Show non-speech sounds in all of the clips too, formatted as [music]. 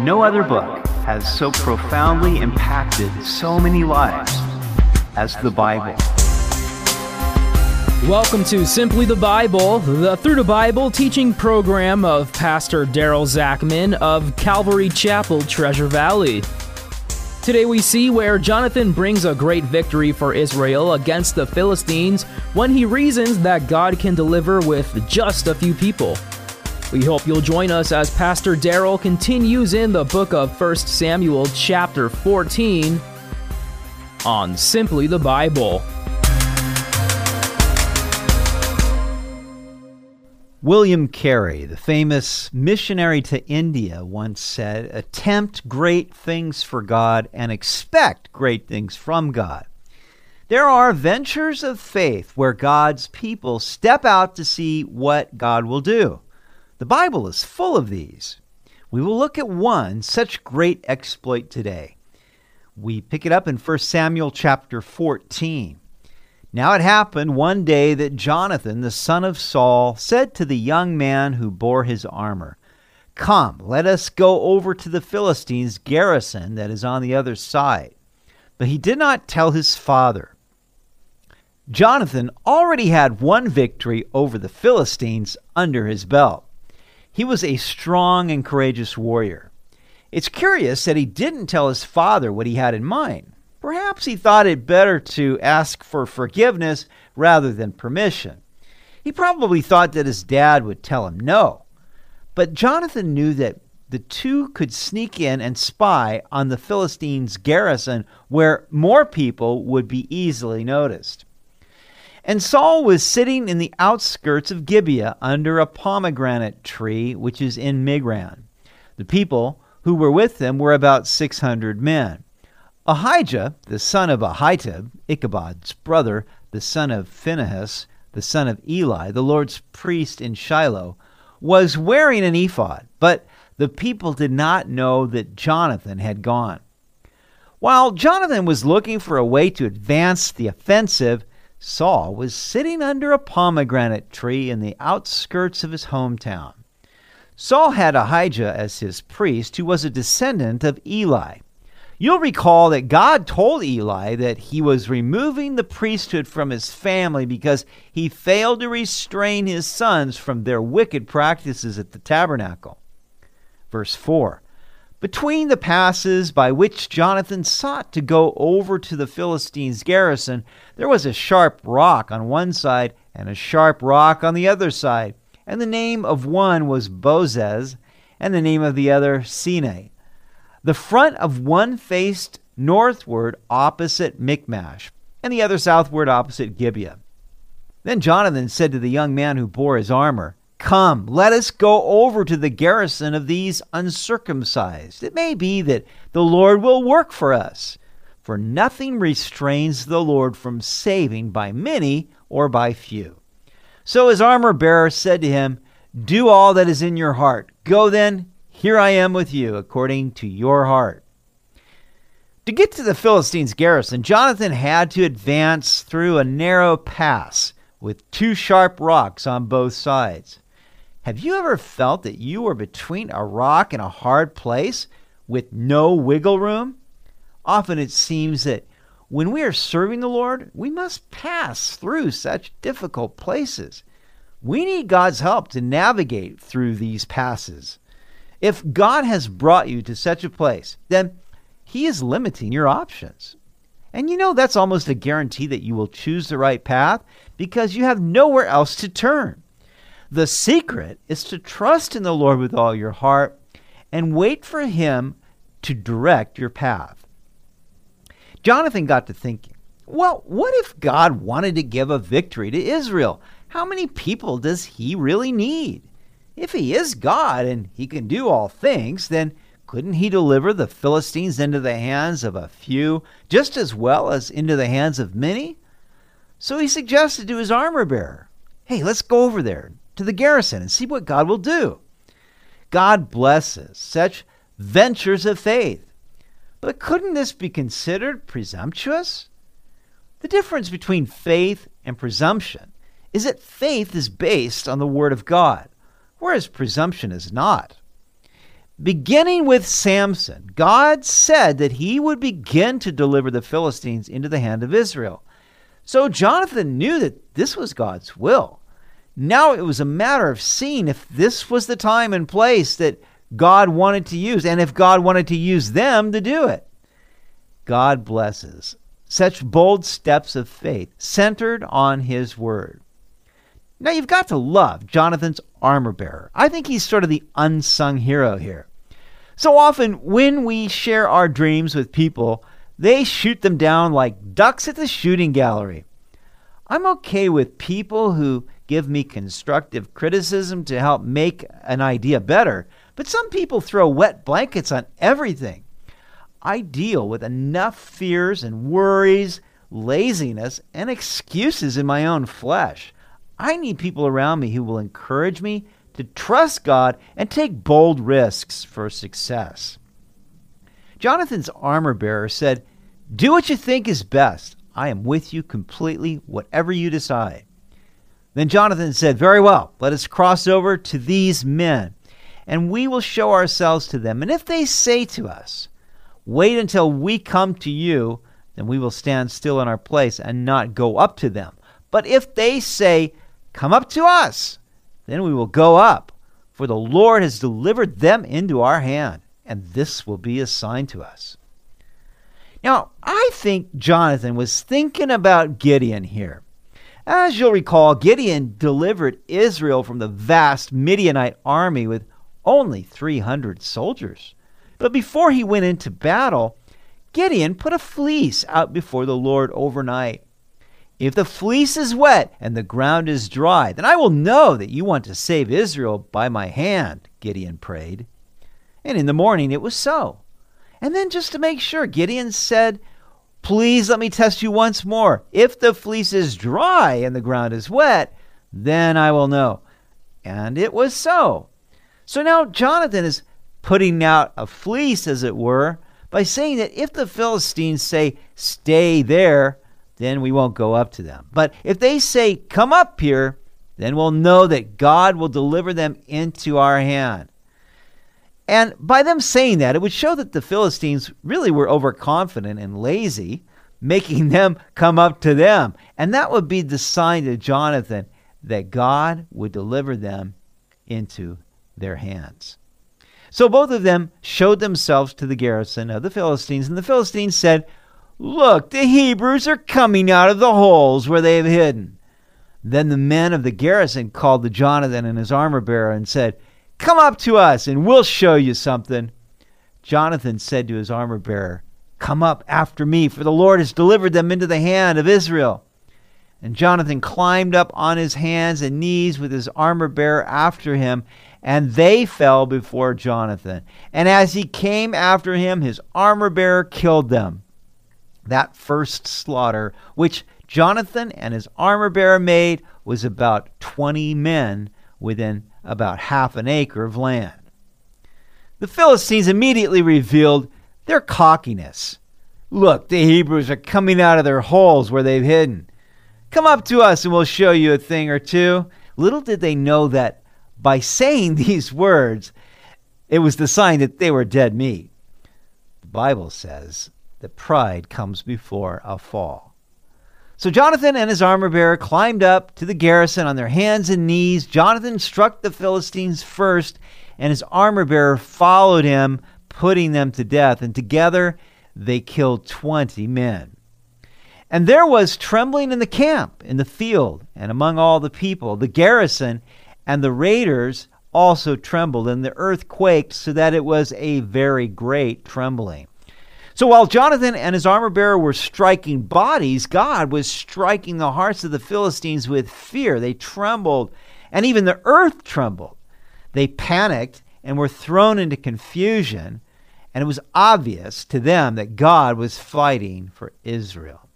No other book has so profoundly impacted so many lives as the Bible. Welcome to Simply the Bible, the Through the Bible teaching program of Pastor Daryl Zachman of Calvary Chapel, Treasure Valley. Today we see where Jonathan brings a great victory for Israel against the Philistines when he reasons that God can deliver with just a few people. We hope you'll join us as Pastor Daryl continues in the book of 1 Samuel, chapter 14, on Simply the Bible. William Carey, the famous missionary to India, once said, Attempt great things for God and expect great things from God. There are ventures of faith where God's people step out to see what God will do. The Bible is full of these. We will look at one such great exploit today. We pick it up in 1 Samuel chapter 14. Now it happened one day that Jonathan, the son of Saul, said to the young man who bore his armor, Come, let us go over to the Philistines' garrison that is on the other side. But he did not tell his father. Jonathan already had one victory over the Philistines under his belt. He was a strong and courageous warrior. It's curious that he didn't tell his father what he had in mind. Perhaps he thought it better to ask for forgiveness rather than permission. He probably thought that his dad would tell him no. But Jonathan knew that the two could sneak in and spy on the Philistines' garrison where more people would be easily noticed. And Saul was sitting in the outskirts of Gibeah under a pomegranate tree which is in Migron. The people who were with them were about 600 men. Ahijah, the son of Ahitub, Ichabod's brother, the son of Phinehas, the son of Eli, the Lord's priest in Shiloh, was wearing an ephod, but the people did not know that Jonathan had gone. While Jonathan was looking for a way to advance the offensive, Saul was sitting under a pomegranate tree in the outskirts of his hometown. Saul had Ahijah as his priest, who was a descendant of Eli. You'll recall that God told Eli that he was removing the priesthood from his family because he failed to restrain his sons from their wicked practices at the tabernacle. Verse 4 between the passes by which Jonathan sought to go over to the Philistines' garrison, there was a sharp rock on one side and a sharp rock on the other side, and the name of one was Bozez, and the name of the other Seneh. The front of one faced northward opposite Michmash, and the other southward opposite Gibeah. Then Jonathan said to the young man who bore his armor, Come, let us go over to the garrison of these uncircumcised. It may be that the Lord will work for us. For nothing restrains the Lord from saving by many or by few. So his armor bearer said to him, Do all that is in your heart. Go then, here I am with you, according to your heart. To get to the Philistines' garrison, Jonathan had to advance through a narrow pass with two sharp rocks on both sides. Have you ever felt that you were between a rock and a hard place with no wiggle room? Often it seems that when we are serving the Lord, we must pass through such difficult places. We need God's help to navigate through these passes. If God has brought you to such a place, then He is limiting your options. And you know that's almost a guarantee that you will choose the right path because you have nowhere else to turn. The secret is to trust in the Lord with all your heart and wait for Him to direct your path. Jonathan got to thinking, well, what if God wanted to give a victory to Israel? How many people does He really need? If He is God and He can do all things, then couldn't He deliver the Philistines into the hands of a few just as well as into the hands of many? So he suggested to his armor bearer, Hey, let's go over there to the garrison and see what God will do. God blesses such ventures of faith. But couldn't this be considered presumptuous? The difference between faith and presumption is that faith is based on the Word of God, whereas presumption is not. Beginning with Samson, God said that he would begin to deliver the Philistines into the hand of Israel. So Jonathan knew that this was God's will. Now it was a matter of seeing if this was the time and place that God wanted to use, and if God wanted to use them to do it. God blesses such bold steps of faith centered on His Word. Now you've got to love Jonathan's armor bearer. I think he's sort of the unsung hero here. So often, when we share our dreams with people, they shoot them down like ducks at the shooting gallery. I'm okay with people who give me constructive criticism to help make an idea better, but some people throw wet blankets on everything. I deal with enough fears and worries, laziness, and excuses in my own flesh. I need people around me who will encourage me to trust God and take bold risks for success. Jonathan's armor bearer said, Do what you think is best. I am with you completely, whatever you decide. Then Jonathan said, Very well, let us cross over to these men, and we will show ourselves to them. And if they say to us, Wait until we come to you, then we will stand still in our place and not go up to them. But if they say, Come up to us, then we will go up, for the Lord has delivered them into our hand, and this will be a sign to us. Now, I think Jonathan was thinking about Gideon here. As you'll recall, Gideon delivered Israel from the vast Midianite army with only 300 soldiers. But before he went into battle, Gideon put a fleece out before the Lord overnight. If the fleece is wet and the ground is dry, then I will know that you want to save Israel by my hand, Gideon prayed. And in the morning it was so. And then, just to make sure, Gideon said, Please let me test you once more. If the fleece is dry and the ground is wet, then I will know. And it was so. So now Jonathan is putting out a fleece, as it were, by saying that if the Philistines say, Stay there, then we won't go up to them. But if they say, Come up here, then we'll know that God will deliver them into our hand. And by them saying that, it would show that the Philistines really were overconfident and lazy, making [laughs] them come up to them. And that would be the sign to Jonathan that God would deliver them into their hands. So both of them showed themselves to the garrison of the Philistines, and the Philistines said, Look, the Hebrews are coming out of the holes where they have hidden. Then the men of the garrison called to Jonathan and his armor bearer and said, Come up to us, and we'll show you something. Jonathan said to his armor bearer, Come up after me, for the Lord has delivered them into the hand of Israel. And Jonathan climbed up on his hands and knees with his armor bearer after him, and they fell before Jonathan. And as he came after him, his armor bearer killed them that first slaughter, which Jonathan and his armor bearer made, was about 20 men within about half an acre of land. The Philistines immediately revealed their cockiness. Look, the Hebrews are coming out of their holes where they've hidden. Come up to us and we'll show you a thing or two. Little did they know that by saying [laughs] these words, it was the sign that they were dead meat. The Bible says that pride comes before a fall. So Jonathan and his armor bearer climbed up to the garrison on their hands and knees. Jonathan struck the Philistines first, and his armor bearer followed him, putting them to death. And together they killed 20 men. And there was trembling in the camp, in the field, and among all the people. The garrison and the raiders also trembled, and the earth quaked, so that it was a very great trembling. So while Jonathan and his armor bearer were striking bodies, God was striking the hearts of the Philistines with fear. They trembled, and even the earth trembled. They panicked and were thrown into confusion, and it was obvious to them that God was fighting for Israel.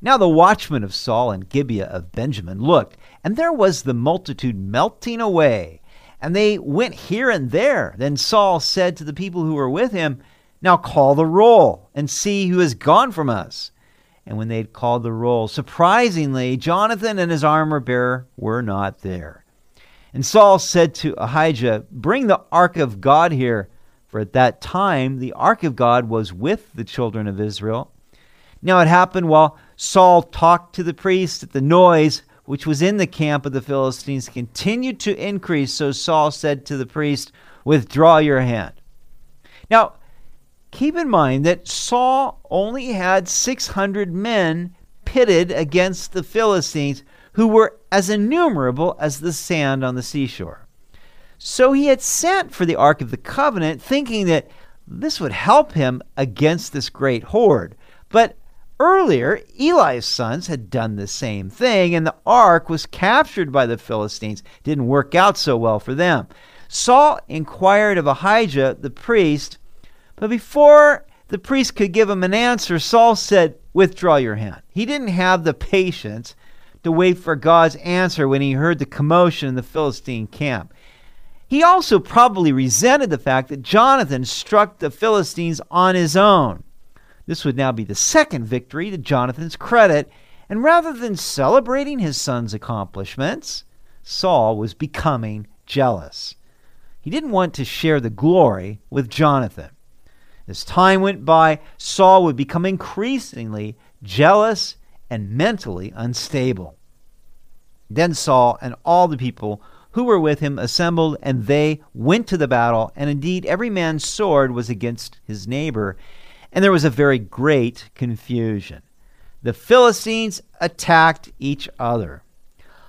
Now the watchmen of Saul and Gibeah of Benjamin looked, and there was the multitude melting away, and they went here and there. Then Saul said to the people who were with him, now call the roll and see who has gone from us. And when they had called the roll, surprisingly, Jonathan and his armor bearer were not there. And Saul said to Ahijah, Bring the ark of God here. For at that time the ark of God was with the children of Israel. Now it happened while Saul talked to the priest that the noise which was in the camp of the Philistines continued to increase. So Saul said to the priest, Withdraw your hand. Now, keep in mind that Saul only had 600 men pitted against the Philistines who were as innumerable as the sand on the seashore. So he had sent for the Ark of the Covenant, thinking that this would help him against this great horde. But earlier, Eli's sons had done the same thing, and the ark was captured by the Philistines. Didn't work out so well for them. Saul inquired of Ahijah, the priest, but before the priest could give him an answer, Saul said, Withdraw your hand. He didn't have the patience to wait for God's answer when he heard the commotion in the Philistine camp. He also probably resented the fact that Jonathan struck the Philistines on his own. This would now be the second victory to Jonathan's credit, and rather than celebrating his son's accomplishments, Saul was becoming jealous. He didn't want to share the glory with Jonathan. As time went by, Saul would become increasingly jealous and mentally unstable. Then Saul and all the people who were with him assembled, and they went to the battle. And indeed, every man's sword was against his neighbor, and there was a very great confusion. The Philistines attacked each other.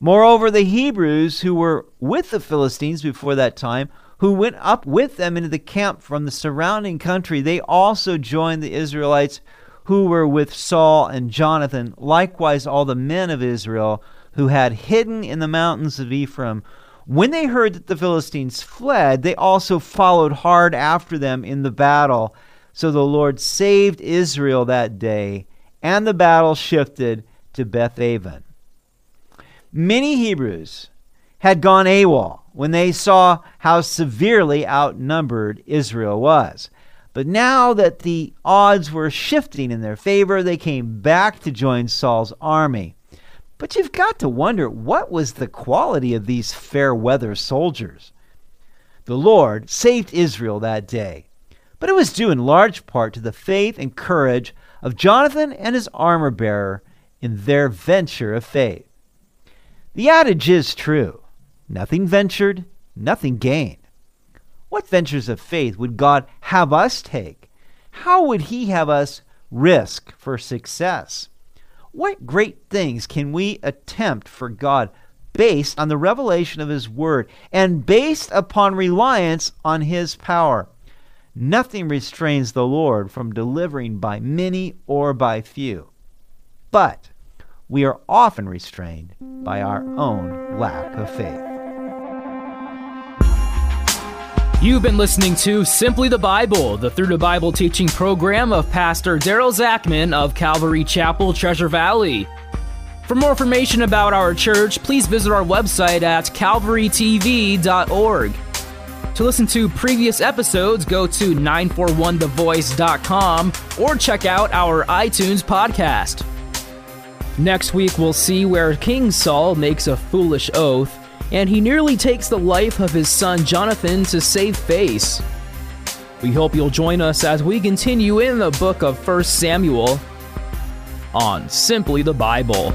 Moreover, the Hebrews who were with the Philistines before that time, who went up with them into the camp from the surrounding country, they also joined the Israelites who were with Saul and Jonathan, likewise all the men of Israel who had hidden in the mountains of Ephraim. When they heard that the Philistines fled, they also followed hard after them in the battle. So the Lord saved Israel that day, and the battle shifted to Bethaven. Many Hebrews had gone AWOL when they saw how severely outnumbered Israel was. But now that the odds were shifting in their favor, they came back to join Saul's army. But you've got to wonder what was the quality of these fair weather soldiers? The Lord saved Israel that day, but it was due in large part to the faith and courage of Jonathan and his armor bearer in their venture of faith. The adage is true nothing ventured, nothing gained. What ventures of faith would God have us take? How would He have us risk for success? What great things can we attempt for God based on the revelation of His Word and based upon reliance on His power? Nothing restrains the Lord from delivering by many or by few. But we are often restrained by our own lack of faith. You've been listening to Simply the Bible, the Through the Bible teaching program of Pastor Daryl Zachman of Calvary Chapel, Treasure Valley. For more information about our church, please visit our website at calvarytv.org. To listen to previous episodes, go to 941thevoice.com or check out our iTunes podcast. Next week, we'll see where King Saul makes a foolish oath and he nearly takes the life of his son Jonathan to save face. We hope you'll join us as we continue in the book of 1 Samuel on Simply the Bible.